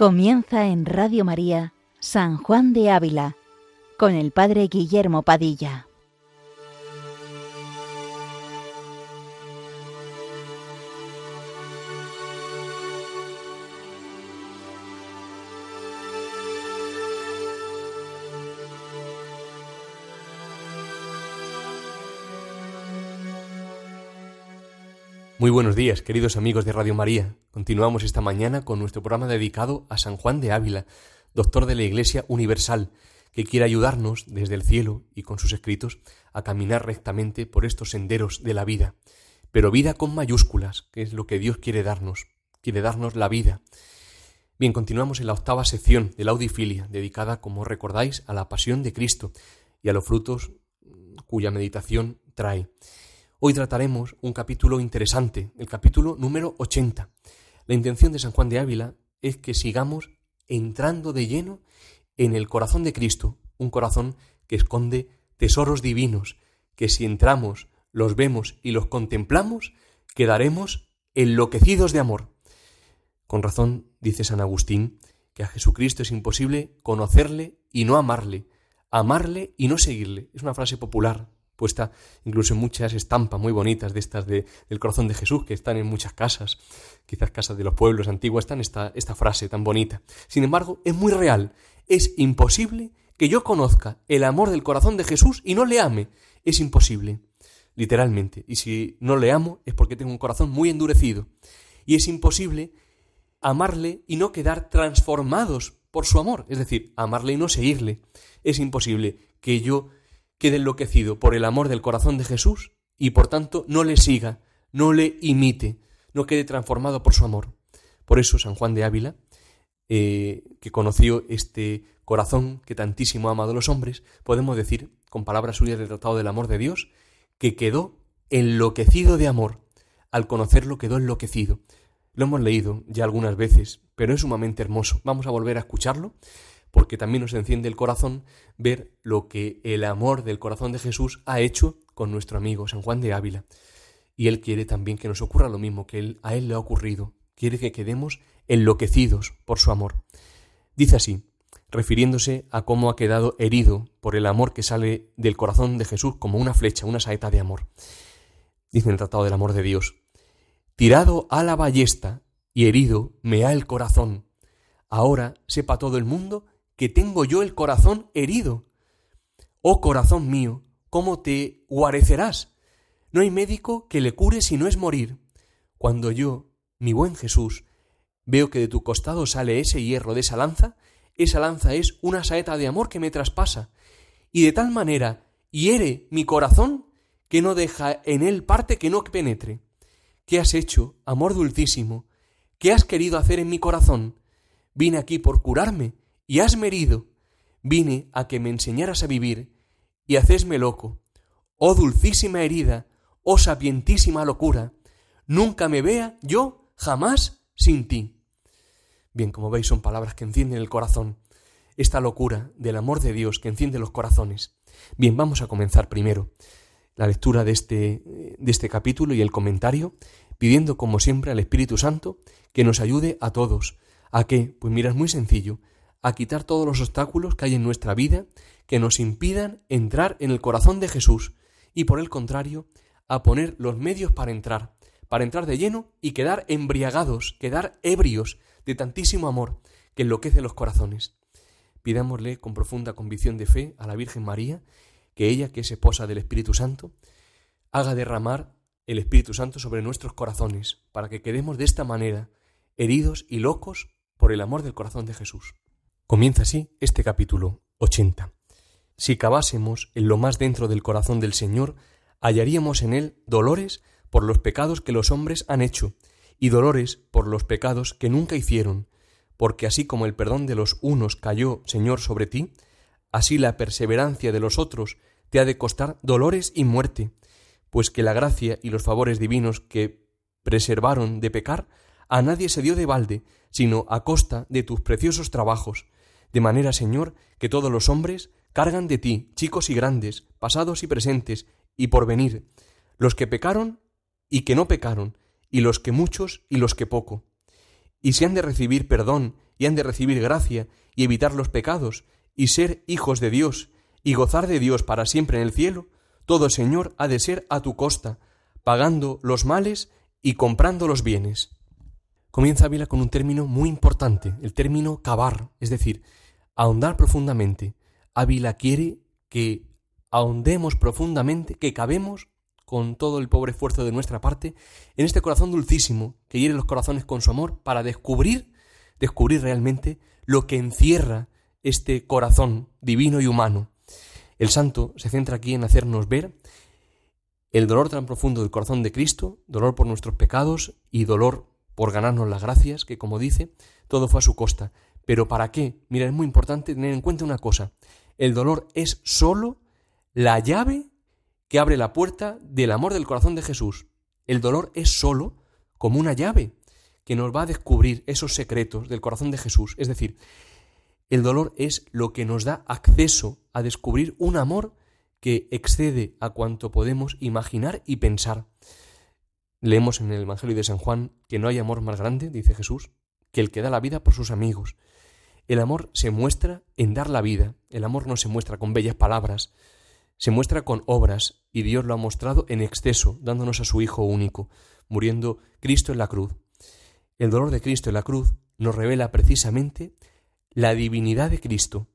Comienza en Radio María San Juan de Ávila con el Padre Guillermo Padilla. Muy buenos días, queridos amigos de Radio María. Continuamos esta mañana con nuestro programa dedicado a San Juan de Ávila, doctor de la Iglesia Universal, que quiere ayudarnos desde el cielo y con sus escritos a caminar rectamente por estos senderos de la vida. Pero vida con mayúsculas, que es lo que Dios quiere darnos. Quiere darnos la vida. Bien, continuamos en la octava sección de la audifilia, dedicada, como recordáis, a la pasión de Cristo y a los frutos cuya meditación trae. Hoy trataremos un capítulo interesante, el capítulo número 80. La intención de San Juan de Ávila es que sigamos entrando de lleno en el corazón de Cristo, un corazón que esconde tesoros divinos, que si entramos, los vemos y los contemplamos, quedaremos enloquecidos de amor. Con razón dice San Agustín que a Jesucristo es imposible conocerle y no amarle, amarle y no seguirle. Es una frase popular, puesta incluso en muchas estampas muy bonitas de estas de, del corazón de Jesús, que están en muchas casas, quizás casas de los pueblos antiguos, están esta, esta frase tan bonita. Sin embargo, es muy real. Es imposible que yo conozca el amor del corazón de Jesús y no le ame. Es imposible, literalmente. Y si no le amo es porque tengo un corazón muy endurecido. Y es imposible amarle y no quedar transformados por su amor, es decir, amarle y no seguirle. Es imposible que yo quede enloquecido por el amor del corazón de Jesús y por tanto no le siga, no le imite, no quede transformado por su amor. Por eso San Juan de Ávila, eh, que conoció este corazón que tantísimo ha amado a los hombres, podemos decir, con palabras suyas del Tratado del Amor de Dios, que quedó enloquecido de amor. Al conocerlo quedó enloquecido. Lo hemos leído ya algunas veces, pero es sumamente hermoso. Vamos a volver a escucharlo porque también nos enciende el corazón ver lo que el amor del corazón de Jesús ha hecho con nuestro amigo San Juan de Ávila. Y él quiere también que nos ocurra lo mismo que a él le ha ocurrido. Quiere que quedemos enloquecidos por su amor. Dice así, refiriéndose a cómo ha quedado herido por el amor que sale del corazón de Jesús como una flecha, una saeta de amor. Dice en el Tratado del Amor de Dios, Tirado a la ballesta y herido me ha el corazón. Ahora sepa todo el mundo que tengo yo el corazón herido. Oh corazón mío, ¿cómo te guarecerás? No hay médico que le cure si no es morir. Cuando yo, mi buen Jesús, veo que de tu costado sale ese hierro de esa lanza, esa lanza es una saeta de amor que me traspasa, y de tal manera hiere mi corazón que no deja en él parte que no penetre. ¿Qué has hecho, amor dulcísimo? ¿Qué has querido hacer en mi corazón? Vine aquí por curarme y hasme herido, vine a que me enseñaras a vivir y hacesme loco. Oh dulcísima herida, oh sapientísima locura, nunca me vea yo jamás sin ti. Bien, como veis, son palabras que encienden el corazón, esta locura del amor de Dios que enciende los corazones. Bien, vamos a comenzar primero la lectura de este, de este capítulo y el comentario, pidiendo como siempre al Espíritu Santo que nos ayude a todos. ¿A qué? Pues mira, es muy sencillo, a quitar todos los obstáculos que hay en nuestra vida que nos impidan entrar en el corazón de Jesús y por el contrario, a poner los medios para entrar, para entrar de lleno y quedar embriagados, quedar ebrios de tantísimo amor que enloquece los corazones. Pidámosle con profunda convicción de fe a la Virgen María que ella, que es esposa del Espíritu Santo, haga derramar el Espíritu Santo sobre nuestros corazones, para que quedemos de esta manera, heridos y locos por el amor del corazón de Jesús. Comienza así este capítulo 80. Si cavásemos en lo más dentro del corazón del Señor, hallaríamos en él dolores por los pecados que los hombres han hecho, y dolores por los pecados que nunca hicieron, porque así como el perdón de los unos cayó, Señor, sobre ti, así la perseverancia de los otros te ha de costar dolores y muerte, pues que la gracia y los favores divinos que preservaron de pecar a nadie se dio de balde, sino a costa de tus preciosos trabajos, de manera, Señor, que todos los hombres cargan de ti, chicos y grandes, pasados y presentes, y por venir, los que pecaron y que no pecaron, y los que muchos y los que poco. Y si han de recibir perdón y han de recibir gracia y evitar los pecados y ser hijos de Dios y gozar de Dios para siempre en el cielo, todo Señor ha de ser a tu costa, pagando los males y comprando los bienes. Comienza Ávila con un término muy importante, el término cavar, es decir, ahondar profundamente. Ávila quiere que ahondemos profundamente, que cabemos con todo el pobre esfuerzo de nuestra parte en este corazón dulcísimo que hiere los corazones con su amor para descubrir, descubrir realmente lo que encierra este corazón divino y humano. El santo se centra aquí en hacernos ver el dolor tan profundo del corazón de Cristo, dolor por nuestros pecados y dolor por ganarnos las gracias, que como dice, todo fue a su costa. Pero ¿para qué? Mira, es muy importante tener en cuenta una cosa. El dolor es sólo la llave que abre la puerta del amor del corazón de Jesús. El dolor es sólo como una llave que nos va a descubrir esos secretos del corazón de Jesús. Es decir, el dolor es lo que nos da acceso a descubrir un amor que excede a cuanto podemos imaginar y pensar. Leemos en el Evangelio de San Juan que no hay amor más grande, dice Jesús, que el que da la vida por sus amigos. El amor se muestra en dar la vida, el amor no se muestra con bellas palabras, se muestra con obras, y Dios lo ha mostrado en exceso, dándonos a su Hijo único, muriendo Cristo en la cruz. El dolor de Cristo en la cruz nos revela precisamente la divinidad de Cristo,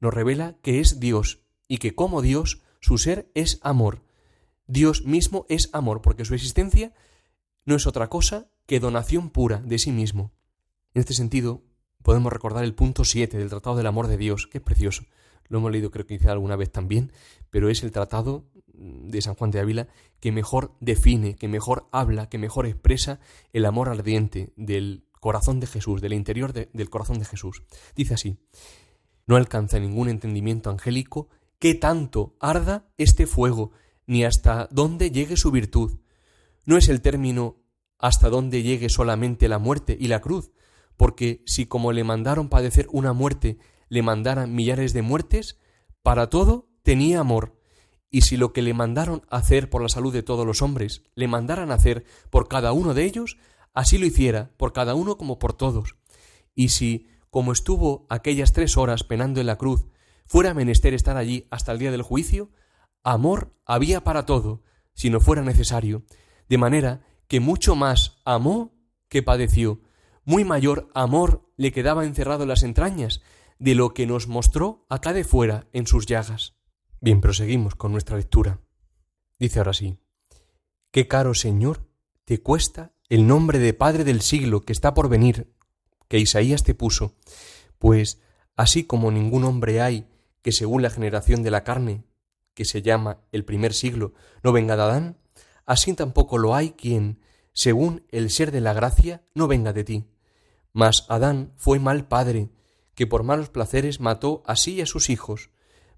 nos revela que es Dios y que como Dios su ser es amor. Dios mismo es amor, porque su existencia no es otra cosa que donación pura de sí mismo. En este sentido, podemos recordar el punto 7 del Tratado del Amor de Dios, que es precioso. Lo hemos leído creo que alguna vez también, pero es el tratado de San Juan de Ávila que mejor define, que mejor habla, que mejor expresa el amor ardiente del corazón de Jesús, del interior del corazón de Jesús. Dice así, no alcanza ningún entendimiento angélico que tanto arda este fuego, ni hasta dónde llegue su virtud. No es el término hasta dónde llegue solamente la muerte y la cruz, porque si como le mandaron padecer una muerte, le mandaran millares de muertes, para todo tenía amor, y si lo que le mandaron hacer por la salud de todos los hombres, le mandaran hacer por cada uno de ellos, así lo hiciera, por cada uno como por todos. Y si, como estuvo aquellas tres horas penando en la cruz, fuera menester estar allí hasta el día del juicio, amor había para todo, si no fuera necesario, de manera que mucho más amó que padeció, muy mayor amor le quedaba encerrado en las entrañas de lo que nos mostró acá de fuera en sus llagas. Bien, proseguimos con nuestra lectura. Dice ahora sí, Qué caro, Señor, te cuesta el nombre de Padre del siglo que está por venir, que Isaías te puso, pues así como ningún hombre hay que según la generación de la carne, que se llama el primer siglo, no venga de Adán, así tampoco lo hay quien, según el ser de la gracia, no venga de ti. Mas Adán fue mal padre, que por malos placeres mató así a sus hijos.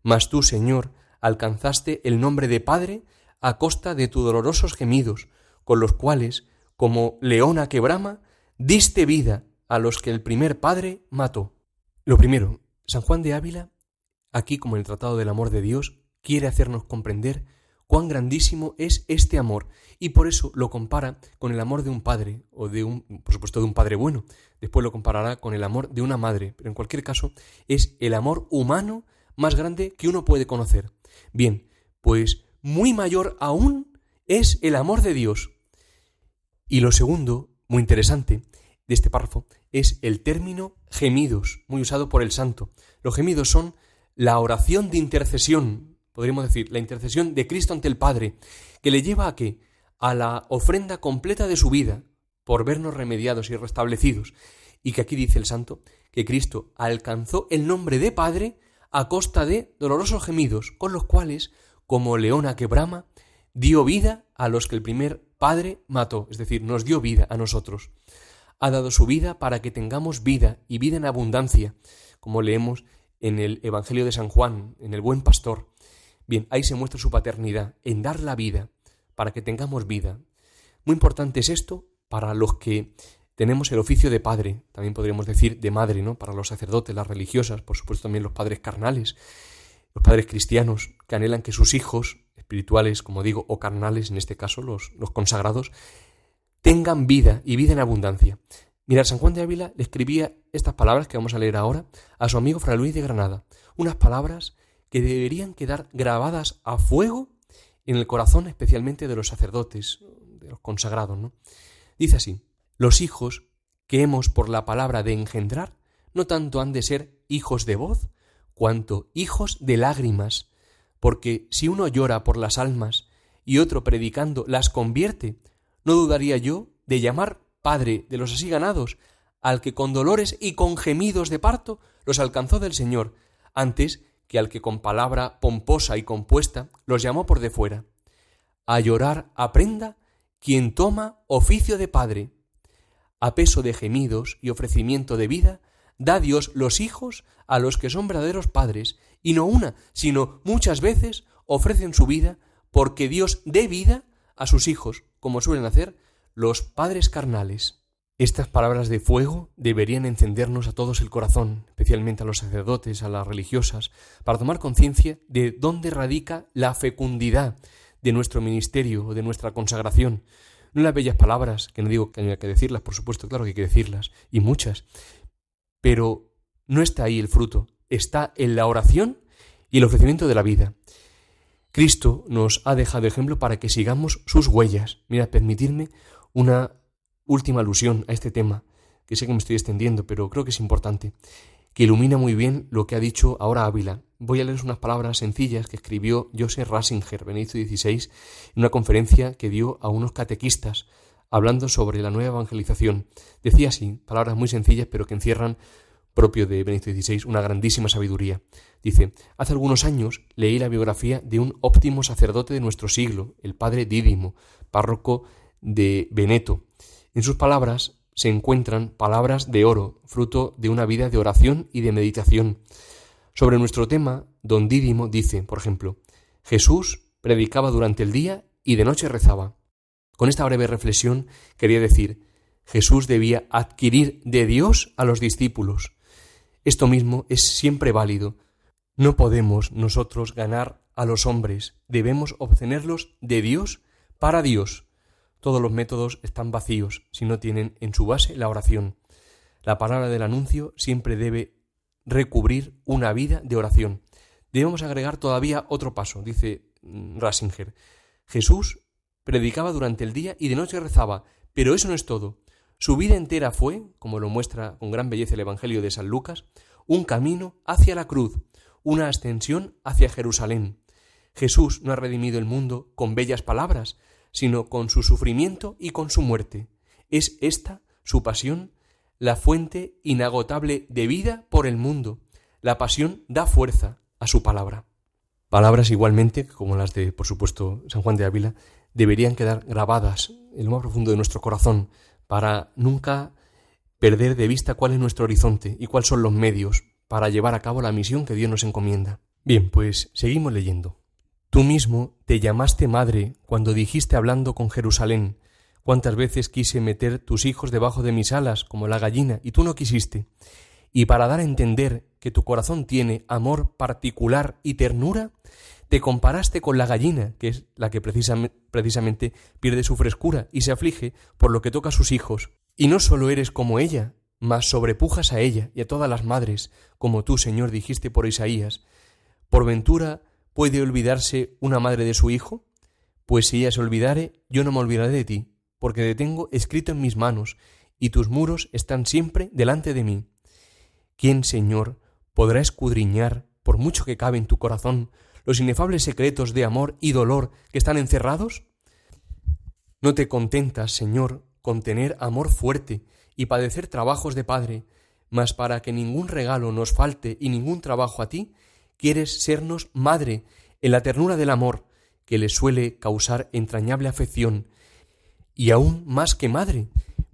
Mas tú, Señor, alcanzaste el nombre de Padre a costa de tus dolorosos gemidos, con los cuales, como leona que brama, diste vida a los que el primer Padre mató. Lo primero, San Juan de Ávila Aquí, como el Tratado del Amor de Dios, quiere hacernos comprender cuán grandísimo es este amor y por eso lo compara con el amor de un padre o de un, por supuesto, de un padre bueno. Después lo comparará con el amor de una madre, pero en cualquier caso es el amor humano más grande que uno puede conocer. Bien, pues muy mayor aún es el amor de Dios. Y lo segundo, muy interesante, de este párrafo es el término gemidos, muy usado por el santo. Los gemidos son la oración de intercesión, podríamos decir, la intercesión de Cristo ante el Padre, que le lleva a qué? A la ofrenda completa de su vida, por vernos remediados y restablecidos. Y que aquí dice el santo que Cristo alcanzó el nombre de Padre a costa de dolorosos gemidos, con los cuales, como leona que brama, dio vida a los que el primer Padre mató, es decir, nos dio vida a nosotros. Ha dado su vida para que tengamos vida y vida en abundancia, como leemos en el Evangelio de San Juan, en el buen pastor. Bien, ahí se muestra su paternidad, en dar la vida, para que tengamos vida. Muy importante es esto para los que tenemos el oficio de padre, también podríamos decir de madre, ¿no? Para los sacerdotes, las religiosas, por supuesto también los padres carnales, los padres cristianos, que anhelan que sus hijos, espirituales, como digo, o carnales, en este caso los, los consagrados, tengan vida y vida en abundancia. Mirad, San Juan de Ávila le escribía estas palabras que vamos a leer ahora a su amigo Fray Luis de Granada, unas palabras que deberían quedar grabadas a fuego en el corazón especialmente de los sacerdotes, de los consagrados, ¿no? Dice así: Los hijos que hemos por la palabra de engendrar no tanto han de ser hijos de voz, cuanto hijos de lágrimas, porque si uno llora por las almas y otro predicando las convierte, no dudaría yo de llamar Padre de los así ganados al que con dolores y con gemidos de parto los alcanzó del Señor, antes que al que con palabra pomposa y compuesta los llamó por de fuera. A llorar aprenda quien toma oficio de padre. A peso de gemidos y ofrecimiento de vida, da Dios los hijos a los que son verdaderos padres, y no una, sino muchas veces ofrecen su vida porque Dios dé vida a sus hijos, como suelen hacer los padres carnales. Estas palabras de fuego deberían encendernos a todos el corazón, especialmente a los sacerdotes, a las religiosas, para tomar conciencia de dónde radica la fecundidad de nuestro ministerio de nuestra consagración. No las bellas palabras, que no digo que haya que decirlas, por supuesto, claro que hay que decirlas, y muchas, pero no está ahí el fruto, está en la oración y el ofrecimiento de la vida. Cristo nos ha dejado ejemplo para que sigamos sus huellas. Mira, permitirme una última alusión a este tema, que sé que me estoy extendiendo, pero creo que es importante, que ilumina muy bien lo que ha dicho ahora Ávila. Voy a leer unas palabras sencillas que escribió Joseph Rasinger, Benedicto XVI, en una conferencia que dio a unos catequistas hablando sobre la nueva evangelización. Decía así, palabras muy sencillas pero que encierran propio de Benedicto XVI, una grandísima sabiduría. Dice, hace algunos años leí la biografía de un óptimo sacerdote de nuestro siglo, el padre Dídimo, párroco de Veneto. En sus palabras se encuentran palabras de oro, fruto de una vida de oración y de meditación. Sobre nuestro tema, don Dídimo dice, por ejemplo, Jesús predicaba durante el día y de noche rezaba. Con esta breve reflexión quería decir, Jesús debía adquirir de Dios a los discípulos. Esto mismo es siempre válido. No podemos nosotros ganar a los hombres, debemos obtenerlos de Dios para Dios. Todos los métodos están vacíos si no tienen en su base la oración. La palabra del anuncio siempre debe recubrir una vida de oración. Debemos agregar todavía otro paso, dice mm, Rasinger. Jesús predicaba durante el día y de noche rezaba, pero eso no es todo. Su vida entera fue, como lo muestra con gran belleza el Evangelio de San Lucas, un camino hacia la cruz, una ascensión hacia Jerusalén. Jesús no ha redimido el mundo con bellas palabras, sino con su sufrimiento y con su muerte. Es esta su pasión la fuente inagotable de vida por el mundo. La pasión da fuerza a su palabra. Palabras igualmente, como las de, por supuesto, San Juan de Ávila, deberían quedar grabadas en lo más profundo de nuestro corazón para nunca perder de vista cuál es nuestro horizonte y cuáles son los medios para llevar a cabo la misión que Dios nos encomienda. Bien, pues seguimos leyendo. Tú mismo te llamaste madre cuando dijiste hablando con Jerusalén, cuántas veces quise meter tus hijos debajo de mis alas como la gallina y tú no quisiste. Y para dar a entender que tu corazón tiene amor particular y ternura, te comparaste con la gallina, que es la que precisamente pierde su frescura y se aflige por lo que toca a sus hijos. Y no solo eres como ella, mas sobrepujas a ella y a todas las madres, como tú, Señor, dijiste por Isaías. ¿Por ventura puede olvidarse una madre de su hijo? Pues si ella se olvidare, yo no me olvidaré de ti, porque te tengo escrito en mis manos, y tus muros están siempre delante de mí. ¿Quién, Señor, podrá escudriñar, por mucho que cabe en tu corazón, los inefables secretos de amor y dolor que están encerrados? ¿No te contentas, Señor, con tener amor fuerte y padecer trabajos de Padre, mas para que ningún regalo nos falte y ningún trabajo a ti, quieres sernos madre en la ternura del amor que le suele causar entrañable afección, y aún más que madre,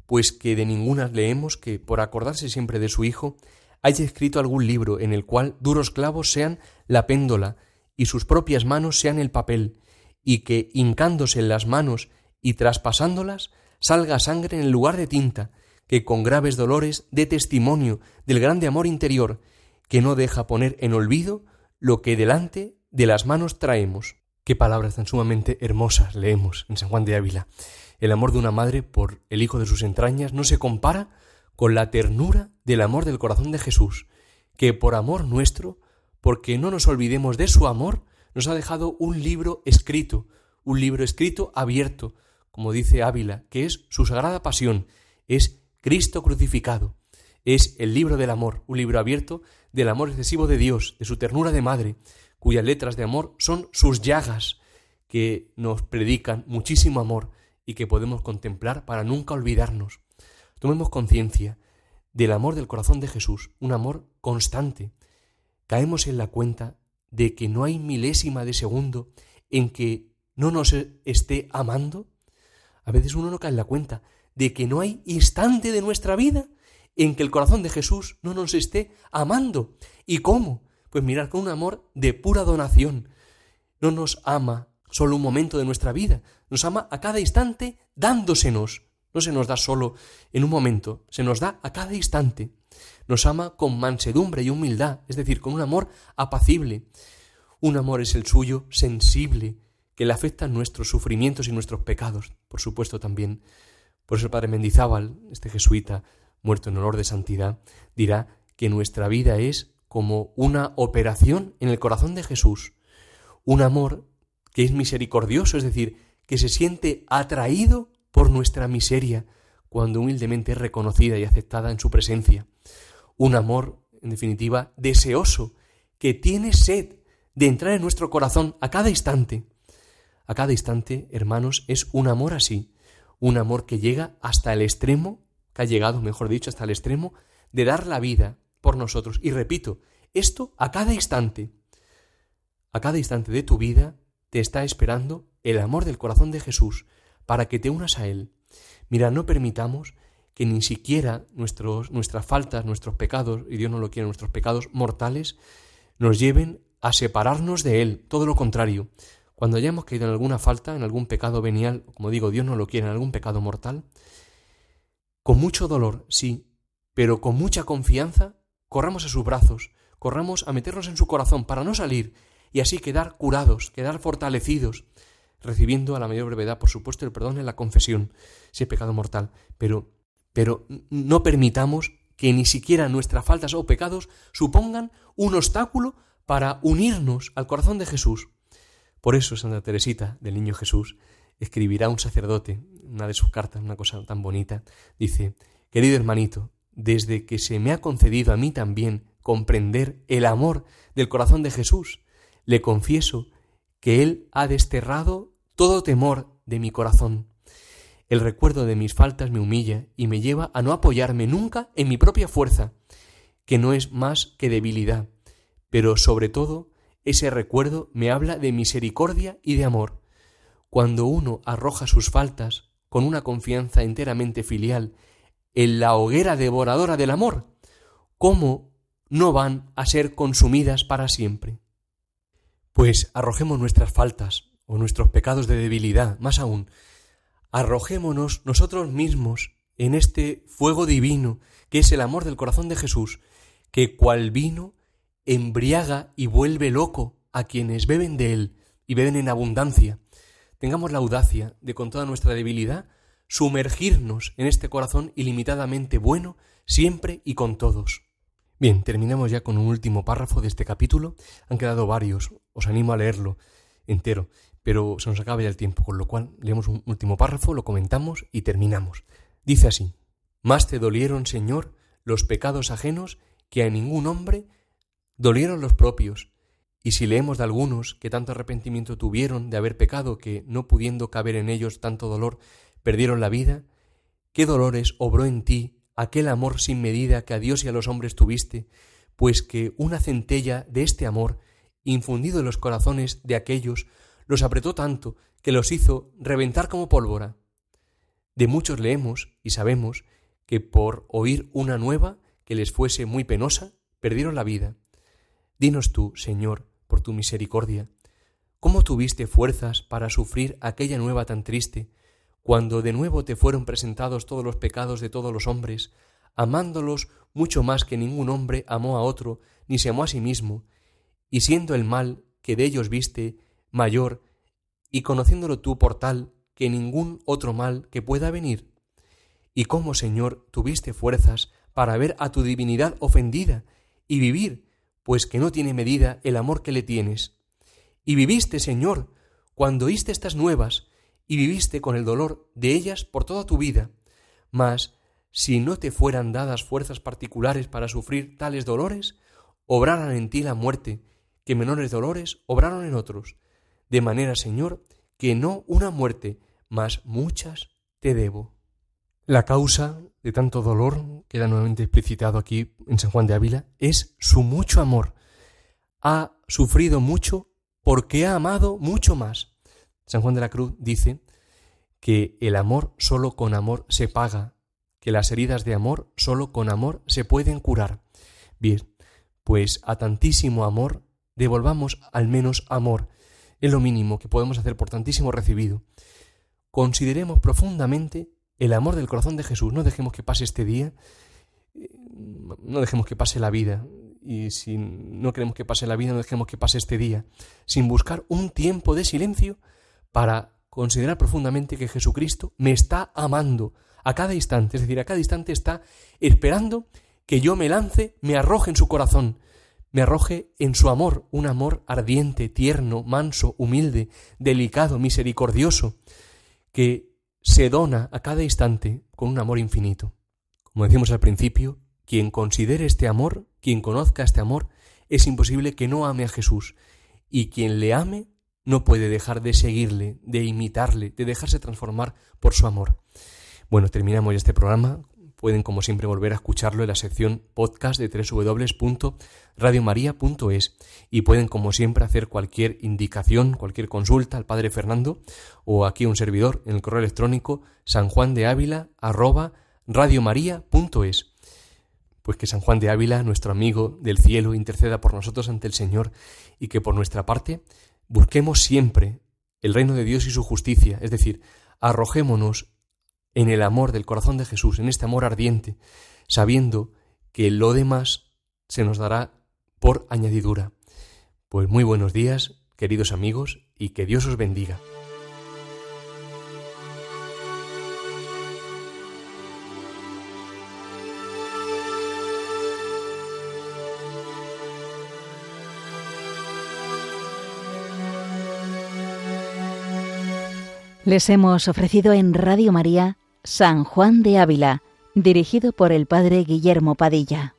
pues que de ninguna leemos que, por acordarse siempre de su Hijo, haya escrito algún libro en el cual duros clavos sean la péndola y sus propias manos sean el papel, y que, hincándose en las manos y traspasándolas, salga sangre en el lugar de tinta, que con graves dolores dé testimonio del grande amor interior, que no deja poner en olvido lo que delante de las manos traemos. Qué palabras tan sumamente hermosas leemos en San Juan de Ávila. El amor de una madre por el hijo de sus entrañas no se compara con la ternura del amor del corazón de Jesús, que por amor nuestro, porque no nos olvidemos de su amor, nos ha dejado un libro escrito, un libro escrito abierto, como dice Ávila, que es su sagrada pasión, es Cristo crucificado, es el libro del amor, un libro abierto del amor excesivo de Dios, de su ternura de madre, cuyas letras de amor son sus llagas, que nos predican muchísimo amor y que podemos contemplar para nunca olvidarnos. Tomemos conciencia del amor del corazón de Jesús, un amor constante. Caemos en la cuenta de que no hay milésima de segundo en que no nos esté amando. A veces uno no cae en la cuenta de que no hay instante de nuestra vida en que el corazón de Jesús no nos esté amando. ¿Y cómo? Pues mirar con un amor de pura donación. No nos ama solo un momento de nuestra vida, nos ama a cada instante dándosenos. No se nos da solo en un momento, se nos da a cada instante. Nos ama con mansedumbre y humildad, es decir, con un amor apacible. Un amor es el suyo sensible, que le afectan nuestros sufrimientos y nuestros pecados, por supuesto también. Por eso el padre Mendizábal, este jesuita, muerto en honor de santidad, dirá que nuestra vida es como una operación en el corazón de Jesús, un amor que es misericordioso, es decir, que se siente atraído por nuestra miseria cuando humildemente es reconocida y aceptada en su presencia, un amor, en definitiva, deseoso, que tiene sed de entrar en nuestro corazón a cada instante. A cada instante, hermanos, es un amor así, un amor que llega hasta el extremo que ha llegado, mejor dicho, hasta el extremo de dar la vida por nosotros. Y repito, esto a cada instante, a cada instante de tu vida te está esperando el amor del corazón de Jesús para que te unas a Él. Mira, no permitamos que ni siquiera nuestras faltas, nuestros pecados, y Dios no lo quiere, nuestros pecados mortales, nos lleven a separarnos de Él. Todo lo contrario. Cuando hayamos caído en alguna falta, en algún pecado venial, como digo, Dios no lo quiere, en algún pecado mortal, con mucho dolor, sí, pero con mucha confianza, corramos a sus brazos, corramos a meternos en su corazón para no salir y así quedar curados, quedar fortalecidos, recibiendo a la mayor brevedad, por supuesto, el perdón en la confesión, si pecado mortal, pero, pero no permitamos que ni siquiera nuestras faltas o pecados supongan un obstáculo para unirnos al corazón de Jesús. Por eso Santa Teresita del Niño Jesús escribirá un sacerdote, una de sus cartas, una cosa tan bonita, dice, querido hermanito, desde que se me ha concedido a mí también comprender el amor del corazón de Jesús, le confieso que Él ha desterrado todo temor de mi corazón. El recuerdo de mis faltas me humilla y me lleva a no apoyarme nunca en mi propia fuerza, que no es más que debilidad, pero sobre todo ese recuerdo me habla de misericordia y de amor. Cuando uno arroja sus faltas con una confianza enteramente filial en la hoguera devoradora del amor, ¿cómo no van a ser consumidas para siempre? Pues arrojemos nuestras faltas o nuestros pecados de debilidad, más aún, arrojémonos nosotros mismos en este fuego divino que es el amor del corazón de Jesús, que cual vino embriaga y vuelve loco a quienes beben de él y beben en abundancia tengamos la audacia de con toda nuestra debilidad sumergirnos en este corazón ilimitadamente bueno siempre y con todos. Bien, terminamos ya con un último párrafo de este capítulo. Han quedado varios, os animo a leerlo entero, pero se nos acaba ya el tiempo, con lo cual leemos un último párrafo, lo comentamos y terminamos. Dice así, Más te dolieron, Señor, los pecados ajenos que a ningún hombre dolieron los propios, y si leemos de algunos que tanto arrepentimiento tuvieron de haber pecado que, no pudiendo caber en ellos tanto dolor, perdieron la vida, ¿qué dolores obró en ti aquel amor sin medida que a Dios y a los hombres tuviste, pues que una centella de este amor, infundido en los corazones de aquellos, los apretó tanto que los hizo reventar como pólvora? De muchos leemos y sabemos que por oír una nueva que les fuese muy penosa, perdieron la vida. Dinos tú, Señor, por tu misericordia. ¿Cómo tuviste fuerzas para sufrir aquella nueva tan triste, cuando de nuevo te fueron presentados todos los pecados de todos los hombres, amándolos mucho más que ningún hombre amó a otro, ni se amó a sí mismo, y siendo el mal que de ellos viste mayor, y conociéndolo tú por tal que ningún otro mal que pueda venir? ¿Y cómo, Señor, tuviste fuerzas para ver a tu divinidad ofendida y vivir, pues que no tiene medida el amor que le tienes. Y viviste, Señor, cuando oíste estas nuevas, y viviste con el dolor de ellas por toda tu vida. Mas, si no te fueran dadas fuerzas particulares para sufrir tales dolores, obraran en ti la muerte, que menores dolores obraron en otros. De manera, Señor, que no una muerte, mas muchas te debo. La causa de tanto dolor, queda nuevamente explicitado aquí en San Juan de Ávila, es su mucho amor. Ha sufrido mucho porque ha amado mucho más. San Juan de la Cruz dice que el amor solo con amor se paga, que las heridas de amor solo con amor se pueden curar. Bien, pues a tantísimo amor devolvamos al menos amor. Es lo mínimo que podemos hacer por tantísimo recibido. Consideremos profundamente el amor del corazón de Jesús. No dejemos que pase este día, no dejemos que pase la vida. Y si no queremos que pase la vida, no dejemos que pase este día, sin buscar un tiempo de silencio para considerar profundamente que Jesucristo me está amando a cada instante. Es decir, a cada instante está esperando que yo me lance, me arroje en su corazón, me arroje en su amor, un amor ardiente, tierno, manso, humilde, delicado, misericordioso, que se dona a cada instante con un amor infinito. Como decimos al principio, quien considere este amor, quien conozca este amor, es imposible que no ame a Jesús, y quien le ame no puede dejar de seguirle, de imitarle, de dejarse transformar por su amor. Bueno, terminamos este programa pueden como siempre volver a escucharlo en la sección podcast de www.radiomaria.es y pueden como siempre hacer cualquier indicación, cualquier consulta al Padre Fernando o aquí un servidor en el correo electrónico sanjuandeávila@radiomaria.es. Pues que San Juan de Ávila, nuestro amigo del cielo, interceda por nosotros ante el Señor y que por nuestra parte busquemos siempre el reino de Dios y su justicia, es decir, arrojémonos en el amor del corazón de Jesús, en este amor ardiente, sabiendo que lo demás se nos dará por añadidura. Pues muy buenos días, queridos amigos, y que Dios os bendiga. Les hemos ofrecido en Radio María San Juan de Ávila, dirigido por el Padre Guillermo Padilla.